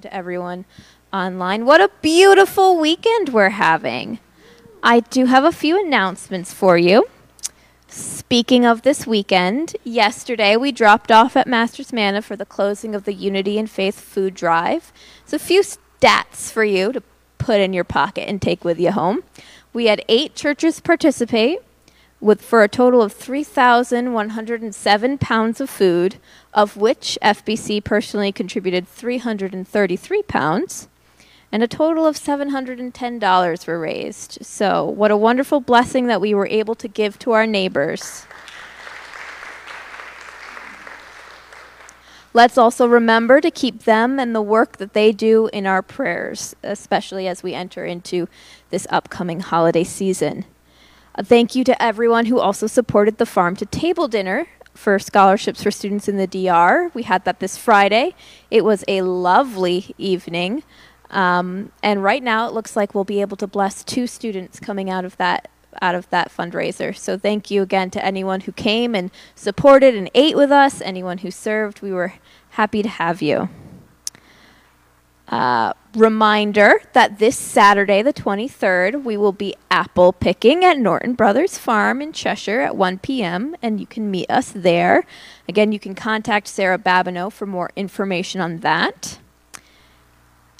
To everyone online. What a beautiful weekend we're having. I do have a few announcements for you. Speaking of this weekend, yesterday we dropped off at Masters Manna for the closing of the Unity and Faith food drive. So, a few stats for you to put in your pocket and take with you home. We had eight churches participate with for a total of 3,107 pounds of food, of which FBC personally contributed 333 pounds, and a total of $710 were raised. So, what a wonderful blessing that we were able to give to our neighbors. Let's also remember to keep them and the work that they do in our prayers, especially as we enter into this upcoming holiday season. A thank you to everyone who also supported the Farm to Table dinner for scholarships for students in the DR. We had that this Friday. It was a lovely evening. Um, and right now it looks like we'll be able to bless two students coming out of that out of that fundraiser. So thank you again to anyone who came and supported and ate with us, anyone who served. We were happy to have you. Uh, reminder that this Saturday, the 23rd, we will be apple picking at Norton Brothers Farm in Cheshire at 1 p.m., and you can meet us there. Again, you can contact Sarah Babineau for more information on that.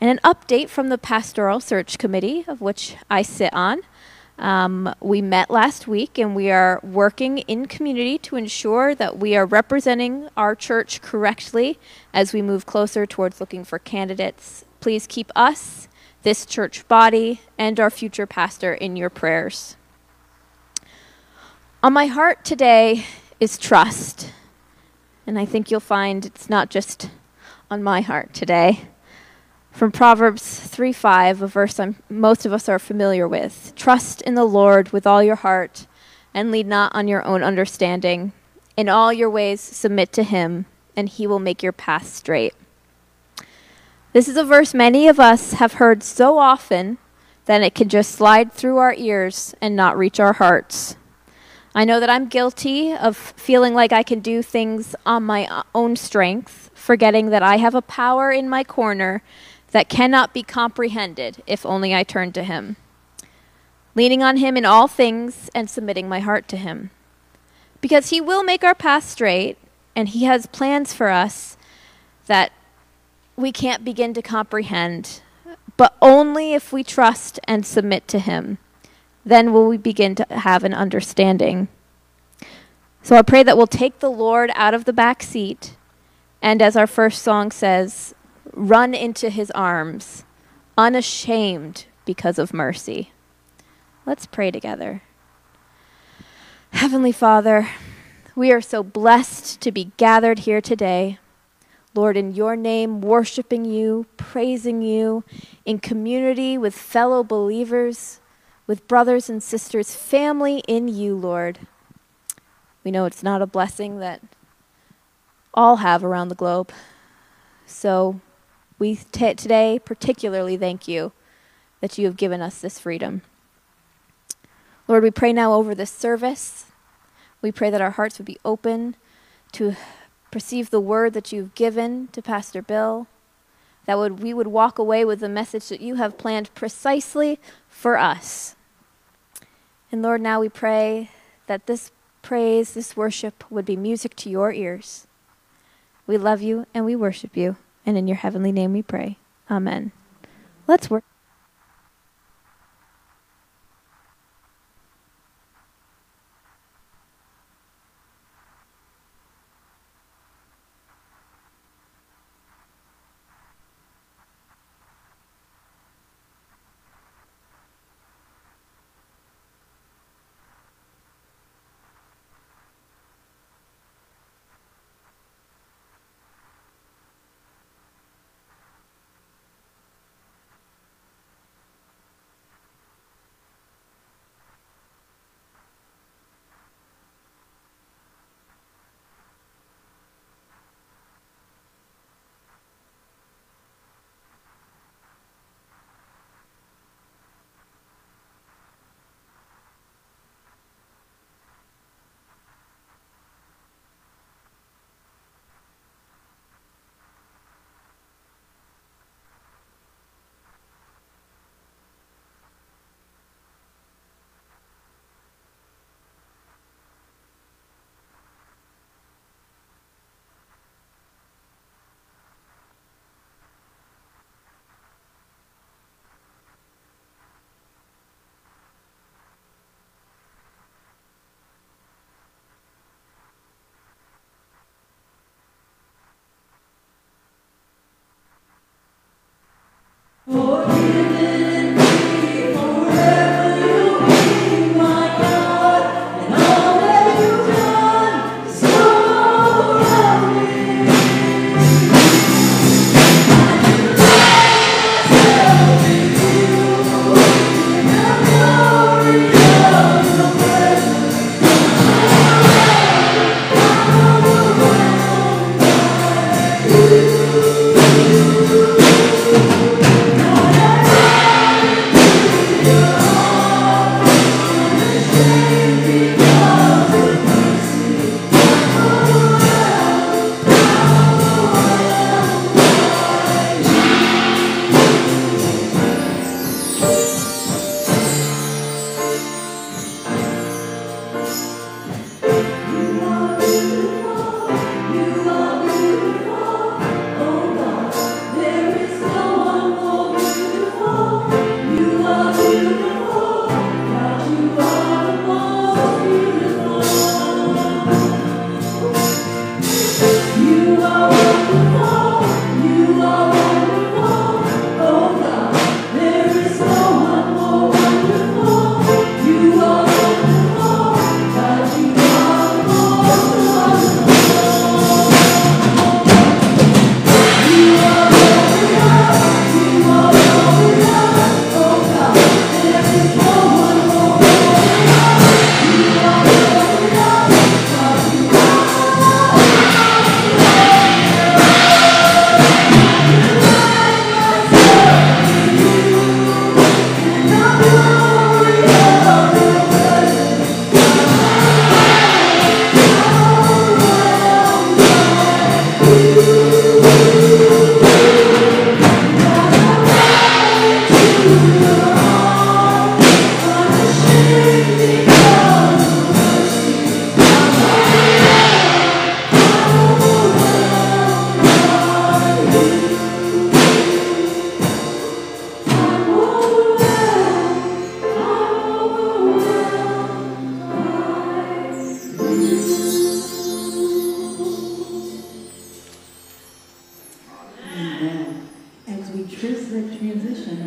And an update from the Pastoral Search Committee, of which I sit on. Um, we met last week and we are working in community to ensure that we are representing our church correctly as we move closer towards looking for candidates. Please keep us, this church body, and our future pastor in your prayers. On my heart today is trust. And I think you'll find it's not just on my heart today from Proverbs 3 5, a verse I'm, most of us are familiar with. Trust in the Lord with all your heart and lead not on your own understanding. In all your ways, submit to him, and he will make your path straight. This is a verse many of us have heard so often that it can just slide through our ears and not reach our hearts. I know that I'm guilty of feeling like I can do things on my own strength, forgetting that I have a power in my corner that cannot be comprehended if only I turn to Him, leaning on Him in all things and submitting my heart to Him. Because He will make our path straight, and He has plans for us that we can't begin to comprehend, but only if we trust and submit to Him. Then will we begin to have an understanding. So I pray that we'll take the Lord out of the back seat, and as our first song says, run into his arms, unashamed because of mercy. Let's pray together. Heavenly Father, we are so blessed to be gathered here today. Lord, in your name, worshiping you, praising you, in community with fellow believers, with brothers and sisters, family in you, Lord. We know it's not a blessing that all have around the globe. So we t- today particularly thank you that you have given us this freedom. Lord, we pray now over this service. We pray that our hearts would be open to perceive the word that you've given to Pastor Bill, that would, we would walk away with the message that you have planned precisely for us. And Lord, now we pray that this praise, this worship would be music to your ears. We love you and we worship you. And in your heavenly name we pray. Amen. Let's work.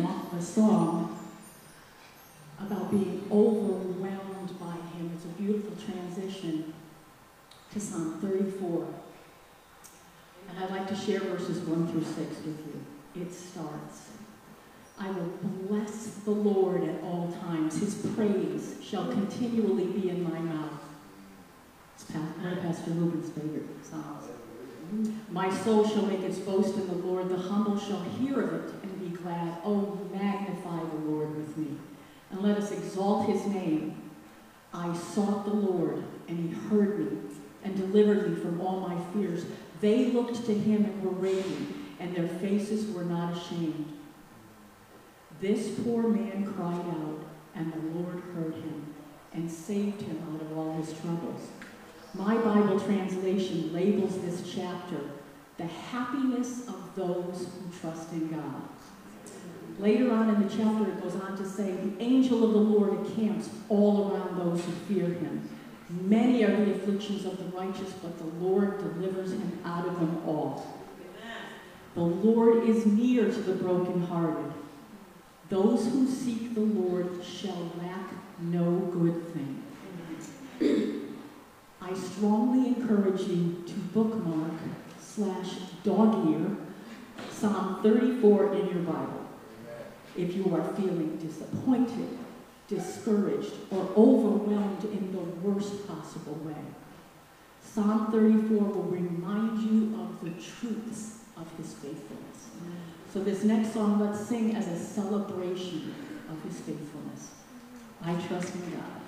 a song about being overwhelmed by him. It's a beautiful transition to Psalm 34. And I'd like to share verses 1 through 6 with you. It starts, I will bless the Lord at all times. His praise shall continually be in my mouth. It's one Pastor Reuben's favorite psalms. My soul shall make its boast in the Lord. The humble shall hear of it looked to him and were radiant, and their faces were not ashamed. This poor man cried out, and the Lord heard him and saved him out of all his troubles. My Bible translation labels this chapter the happiness of those who trust in God. Later on in the chapter, it goes on to say, The angel of the Lord encamps all around those who fear him. Many are the afflictions of the righteous, but the Lord delivers him out of them all. The Lord is near to the brokenhearted. Those who seek the Lord shall lack no good thing. I strongly encourage you to bookmark slash dog ear Psalm 34 in your Bible. If you are feeling disappointed, discouraged, or overwhelmed in the worst possible way. Psalm 34 will remind you of the truths of his faithfulness. So this next song, let's sing as a celebration of his faithfulness. I trust in God.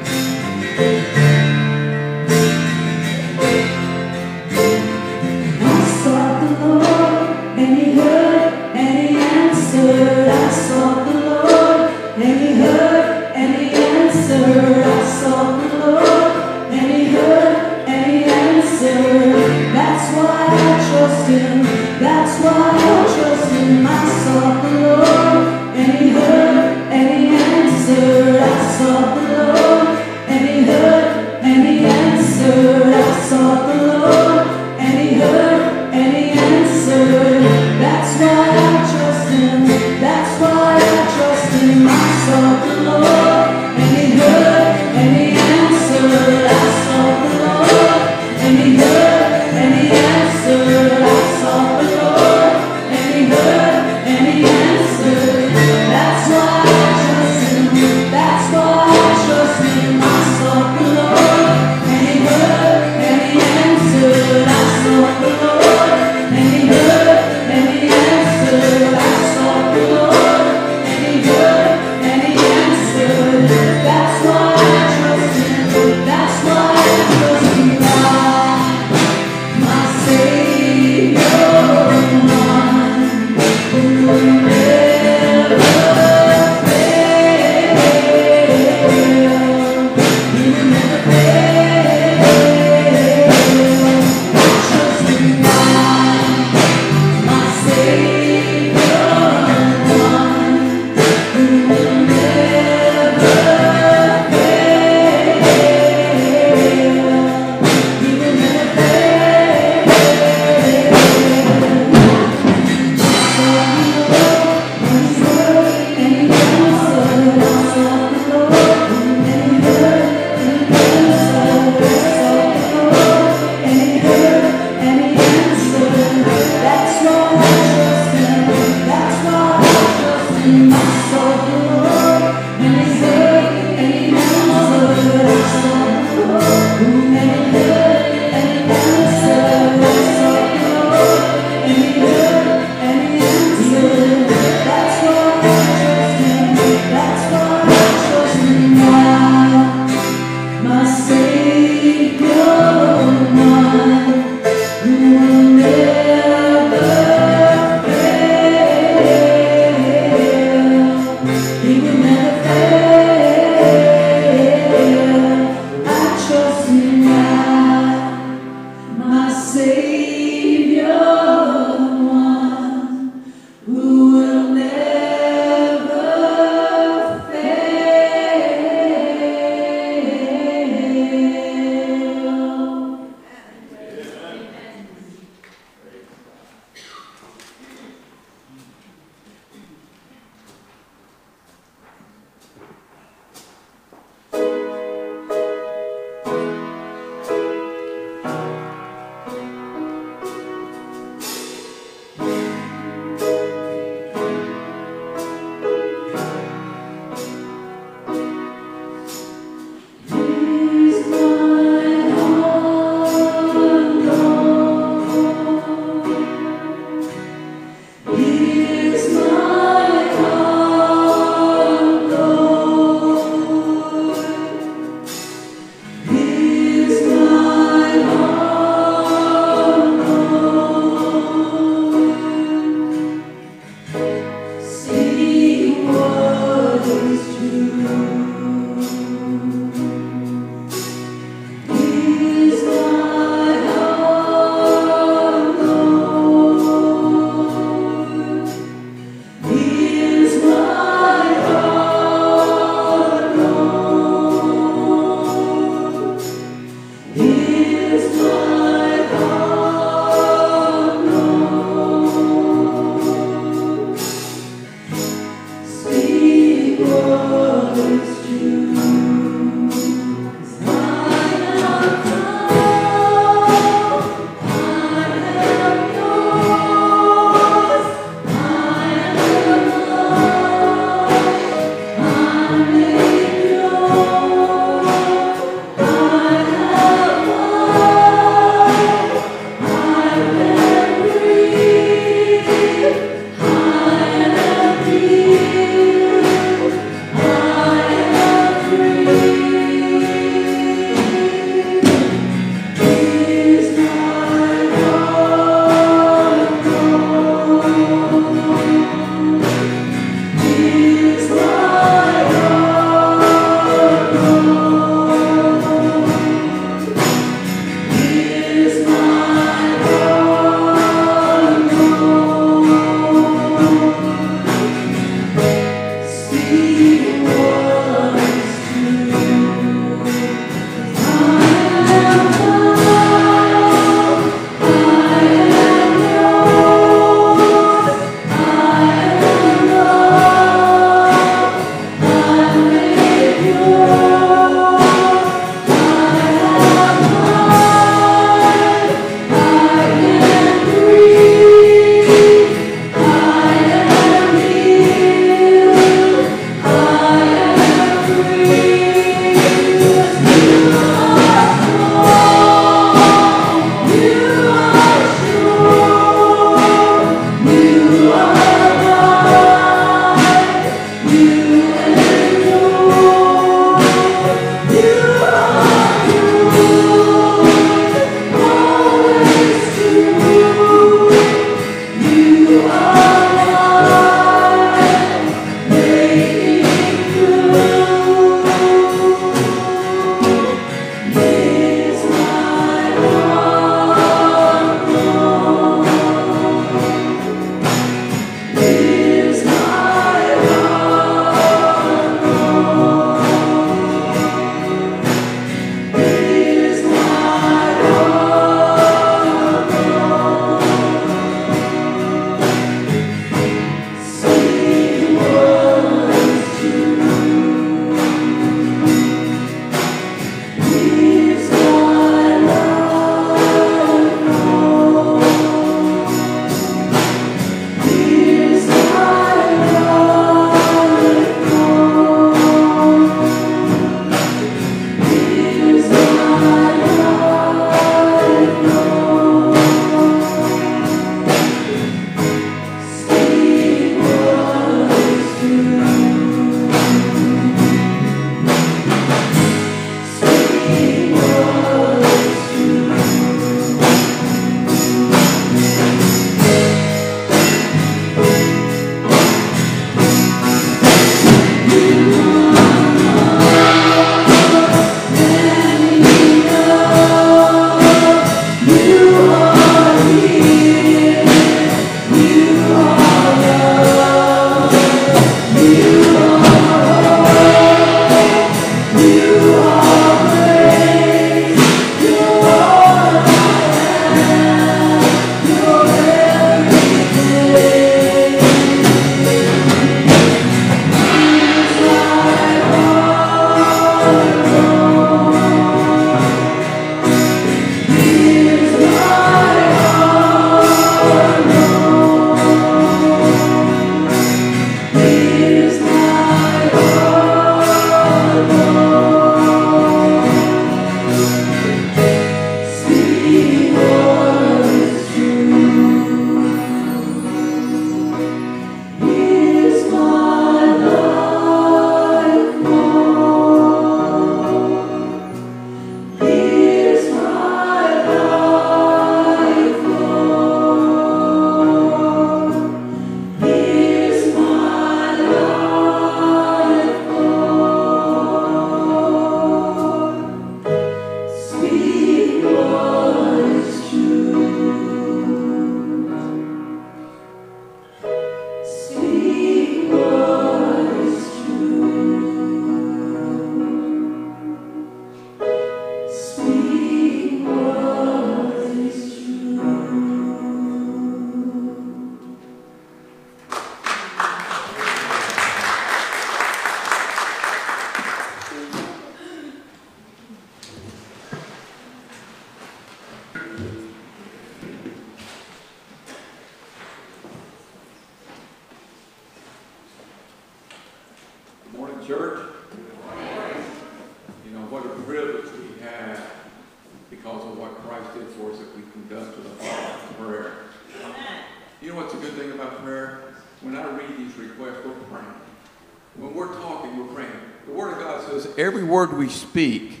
Word we speak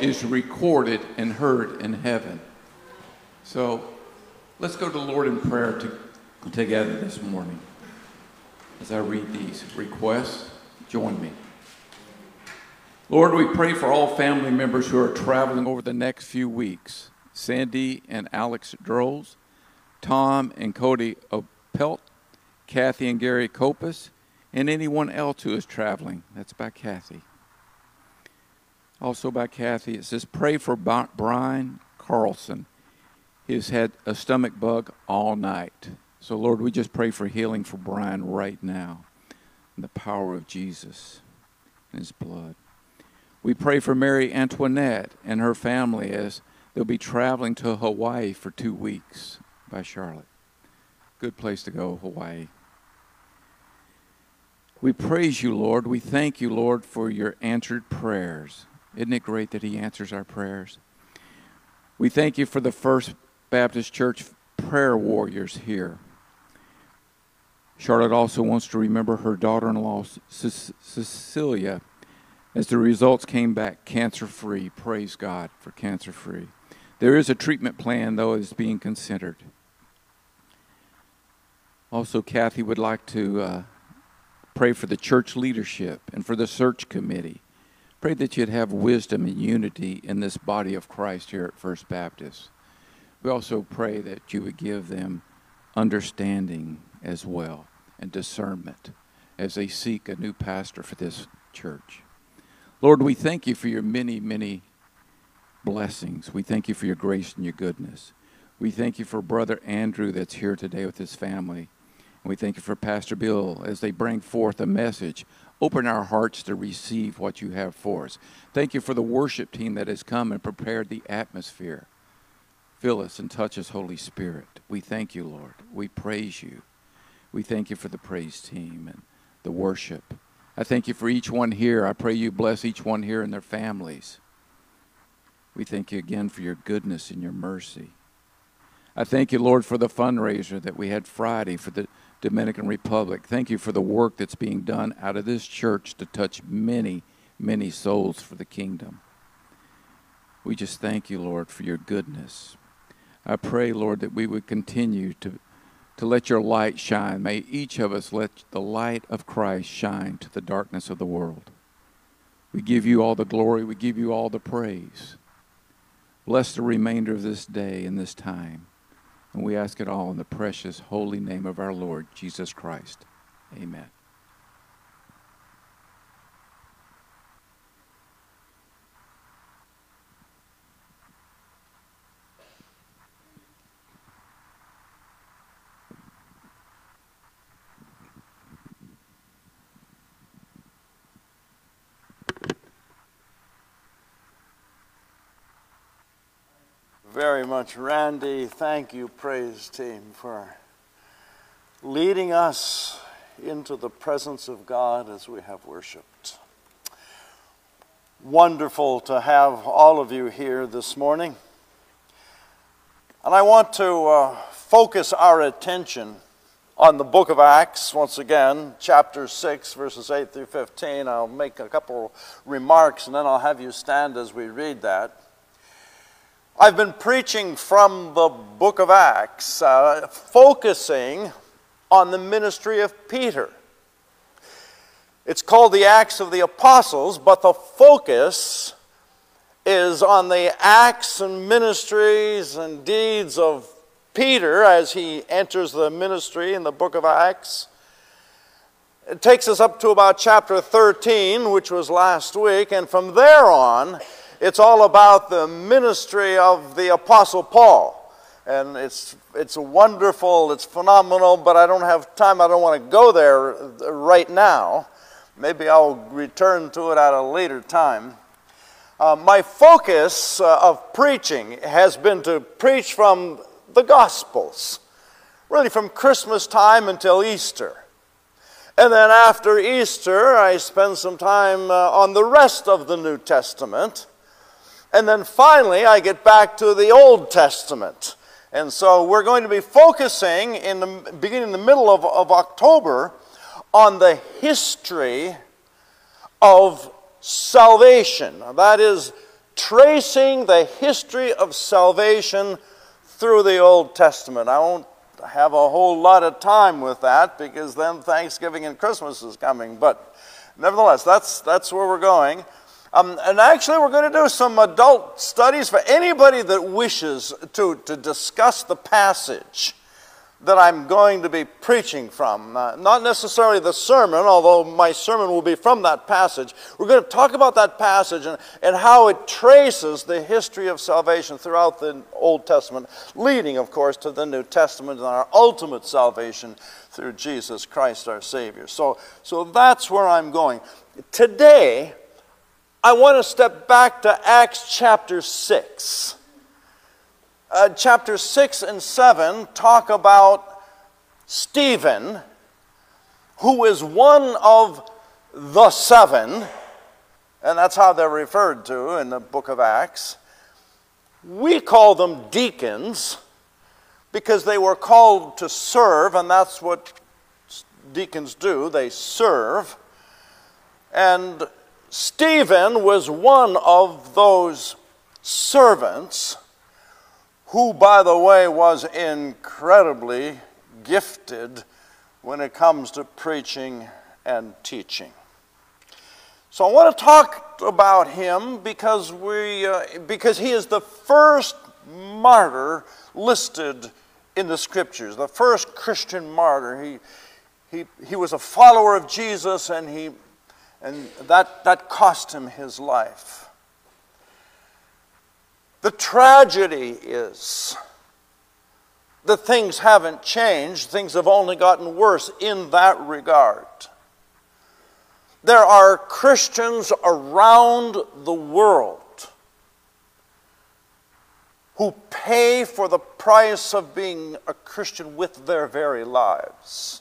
is recorded and heard in heaven. So let's go to the Lord in prayer to, together this morning. As I read these requests, join me. Lord, we pray for all family members who are traveling over the next few weeks Sandy and Alex Droles, Tom and Cody Opelt, Kathy and Gary Copus, and anyone else who is traveling. That's by Kathy. Also by Kathy, it says, Pray for Brian Carlson. He's had a stomach bug all night. So, Lord, we just pray for healing for Brian right now in the power of Jesus and his blood. We pray for Mary Antoinette and her family as they'll be traveling to Hawaii for two weeks by Charlotte. Good place to go, Hawaii. We praise you, Lord. We thank you, Lord, for your answered prayers. Isn't it great that He answers our prayers? We thank you for the First Baptist Church prayer warriors here. Charlotte also wants to remember her daughter in law, Cecilia, as the results came back cancer free. Praise God for cancer free. There is a treatment plan, though, is being considered. Also, Kathy would like to uh, Pray for the church leadership and for the search committee. Pray that you'd have wisdom and unity in this body of Christ here at First Baptist. We also pray that you would give them understanding as well and discernment as they seek a new pastor for this church. Lord, we thank you for your many, many blessings. We thank you for your grace and your goodness. We thank you for Brother Andrew that's here today with his family. We thank you for Pastor Bill as they bring forth a message. Open our hearts to receive what you have for us. Thank you for the worship team that has come and prepared the atmosphere. Fill us and touch us, Holy Spirit. We thank you, Lord. We praise you. We thank you for the praise team and the worship. I thank you for each one here. I pray you bless each one here and their families. We thank you again for your goodness and your mercy. I thank you, Lord, for the fundraiser that we had Friday for the Dominican Republic. Thank you for the work that's being done out of this church to touch many, many souls for the kingdom. We just thank you, Lord, for your goodness. I pray, Lord, that we would continue to, to let your light shine. May each of us let the light of Christ shine to the darkness of the world. We give you all the glory, we give you all the praise. Bless the remainder of this day and this time. And we ask it all in the precious, holy name of our Lord Jesus Christ. Amen. Very much, Randy. Thank you, praise team, for leading us into the presence of God as we have worshiped. Wonderful to have all of you here this morning. And I want to uh, focus our attention on the book of Acts, once again, chapter 6, verses 8 through 15. I'll make a couple remarks and then I'll have you stand as we read that. I've been preaching from the book of Acts, uh, focusing on the ministry of Peter. It's called the Acts of the Apostles, but the focus is on the acts and ministries and deeds of Peter as he enters the ministry in the book of Acts. It takes us up to about chapter 13, which was last week, and from there on, it's all about the ministry of the Apostle Paul. And it's, it's wonderful, it's phenomenal, but I don't have time. I don't want to go there right now. Maybe I'll return to it at a later time. Uh, my focus uh, of preaching has been to preach from the Gospels, really from Christmas time until Easter. And then after Easter, I spend some time uh, on the rest of the New Testament. And then finally, I get back to the Old Testament. And so we're going to be focusing in the beginning, in the middle of, of October, on the history of salvation. That is, tracing the history of salvation through the Old Testament. I won't have a whole lot of time with that because then Thanksgiving and Christmas is coming. But nevertheless, that's, that's where we're going. Um, and actually, we're going to do some adult studies for anybody that wishes to, to discuss the passage that I'm going to be preaching from. Uh, not necessarily the sermon, although my sermon will be from that passage. We're going to talk about that passage and, and how it traces the history of salvation throughout the Old Testament, leading, of course, to the New Testament and our ultimate salvation through Jesus Christ our Savior. So, so that's where I'm going. Today, I want to step back to Acts chapter 6 uh, chapter 6 and 7 talk about Stephen, who is one of the seven, and that's how they're referred to in the book of Acts. We call them deacons because they were called to serve, and that's what deacons do they serve. And Stephen was one of those servants who, by the way, was incredibly gifted when it comes to preaching and teaching. So I want to talk about him because, we, uh, because he is the first martyr listed in the scriptures, the first Christian martyr. He, he, he was a follower of Jesus and, he, and that, that cost him his life. The tragedy is that things haven't changed, things have only gotten worse in that regard. There are Christians around the world who pay for the price of being a Christian with their very lives.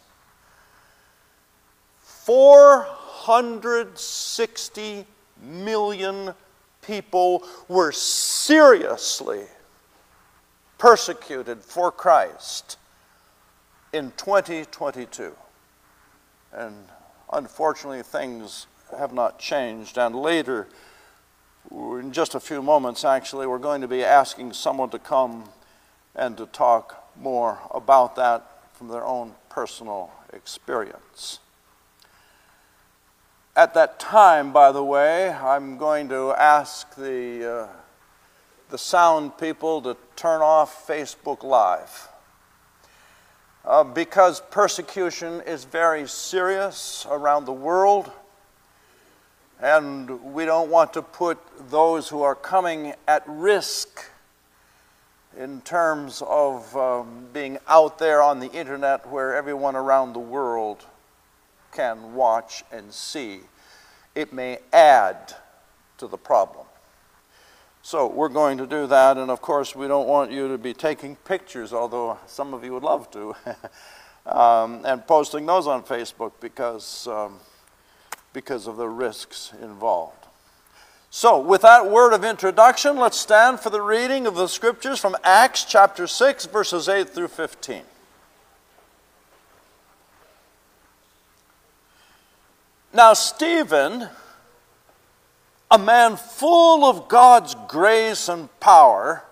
460 million people were seriously persecuted for Christ in 2022. And unfortunately, things have not changed. And later, in just a few moments, actually, we're going to be asking someone to come and to talk more about that from their own personal experience. At that time, by the way, I'm going to ask the, uh, the sound people to turn off Facebook Live. Uh, because persecution is very serious around the world, and we don't want to put those who are coming at risk in terms of um, being out there on the internet where everyone around the world can watch and see. It may add to the problem. So we're going to do that, and of course, we don't want you to be taking pictures, although some of you would love to, um, and posting those on Facebook because, um, because of the risks involved. So, with that word of introduction, let's stand for the reading of the scriptures from Acts chapter 6, verses 8 through 15. Now, Stephen, a man full of God's grace and power,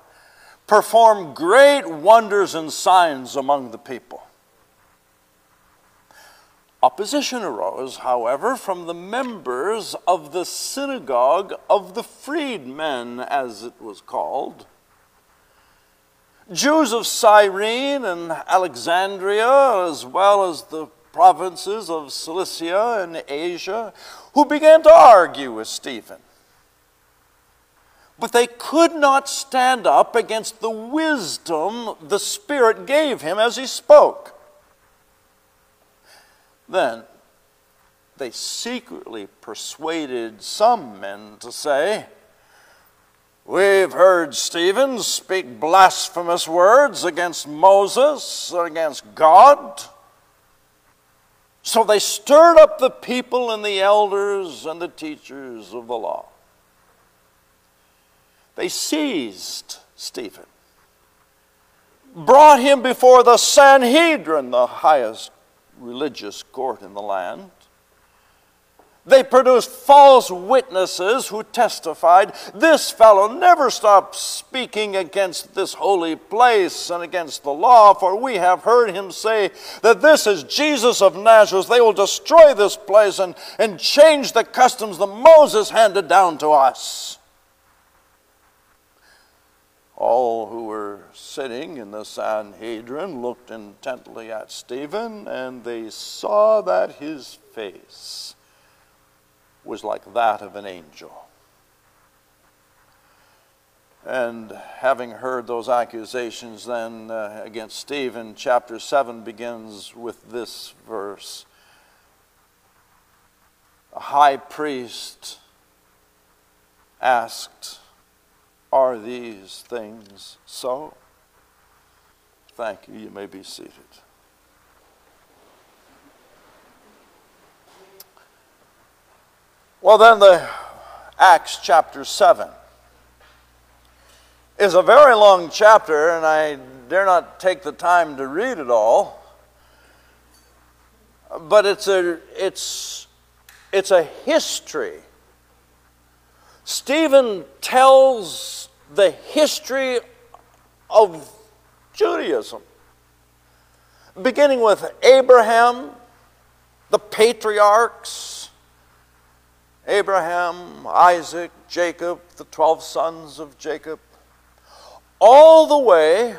performed great wonders and signs among the people. Opposition arose, however, from the members of the synagogue of the freedmen, as it was called. Jews of Cyrene and Alexandria, as well as the provinces of Cilicia and Asia who began to argue with Stephen. But they could not stand up against the wisdom the Spirit gave him as he spoke. Then they secretly persuaded some men to say, We've heard Stephen speak blasphemous words against Moses, and against God. So they stirred up the people and the elders and the teachers of the law. They seized Stephen, brought him before the Sanhedrin, the highest religious court in the land. They produced false witnesses who testified, This fellow never stopped speaking against this holy place and against the law, for we have heard him say that this is Jesus of Nazareth. They will destroy this place and, and change the customs that Moses handed down to us. All who were sitting in the Sanhedrin looked intently at Stephen, and they saw that his face was like that of an angel. And having heard those accusations then uh, against Stephen, chapter 7 begins with this verse A high priest asked, Are these things so? Thank you. You may be seated. Well, then, the Acts chapter 7 is a very long chapter, and I dare not take the time to read it all. But it's a, it's, it's a history. Stephen tells the history of Judaism, beginning with Abraham, the patriarchs, Abraham, Isaac, Jacob, the 12 sons of Jacob, all the way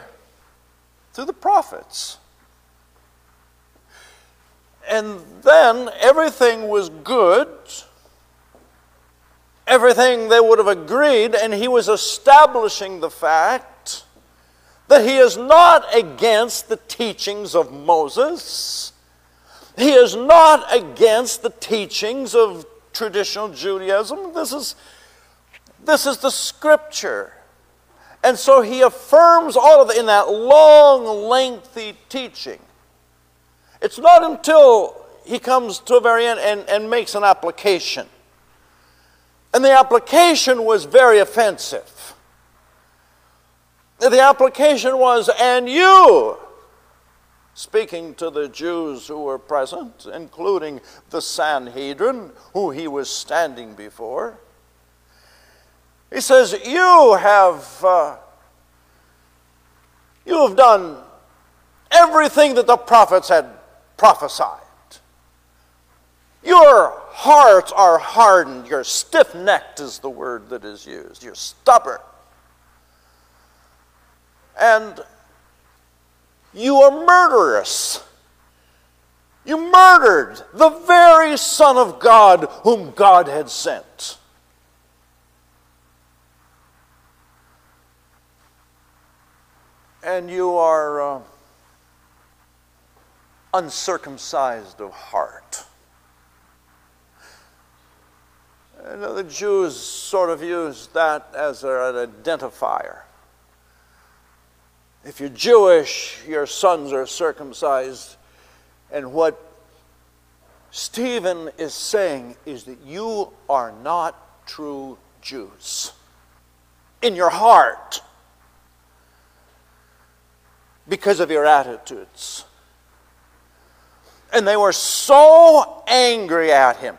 to the prophets. And then everything was good. Everything they would have agreed, and he was establishing the fact that he is not against the teachings of Moses. He is not against the teachings of traditional Judaism. This is, this is the scripture. And so he affirms all of it in that long, lengthy teaching. It's not until he comes to a very end and, and makes an application. And the application was very offensive. The application was, and you, speaking to the Jews who were present, including the Sanhedrin, who he was standing before. He says, You have, uh, you have done everything that the prophets had prophesied. Your hearts are hardened. You're stiff necked, is the word that is used. You're stubborn. And you are murderous. You murdered the very Son of God whom God had sent. And you are uh, uncircumcised of heart. And the Jews sort of used that as an identifier. If you're Jewish, your sons are circumcised. And what Stephen is saying is that you are not true Jews in your heart because of your attitudes. And they were so angry at him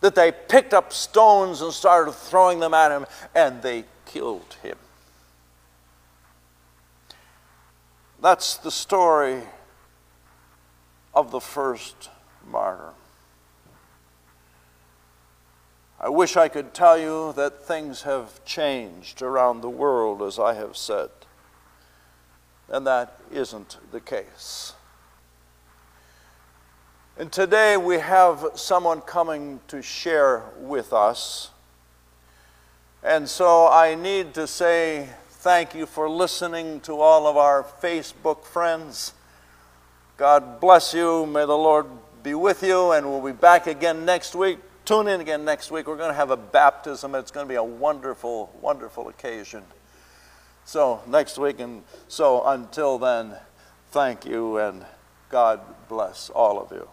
that they picked up stones and started throwing them at him, and they killed him. That's the story of the first martyr. I wish I could tell you that things have changed around the world, as I have said, and that isn't the case. And today we have someone coming to share with us. And so I need to say Thank you for listening to all of our Facebook friends. God bless you. May the Lord be with you, and we'll be back again next week. Tune in again next week. We're going to have a baptism. It's going to be a wonderful, wonderful occasion. So, next week, and so until then, thank you and God bless all of you.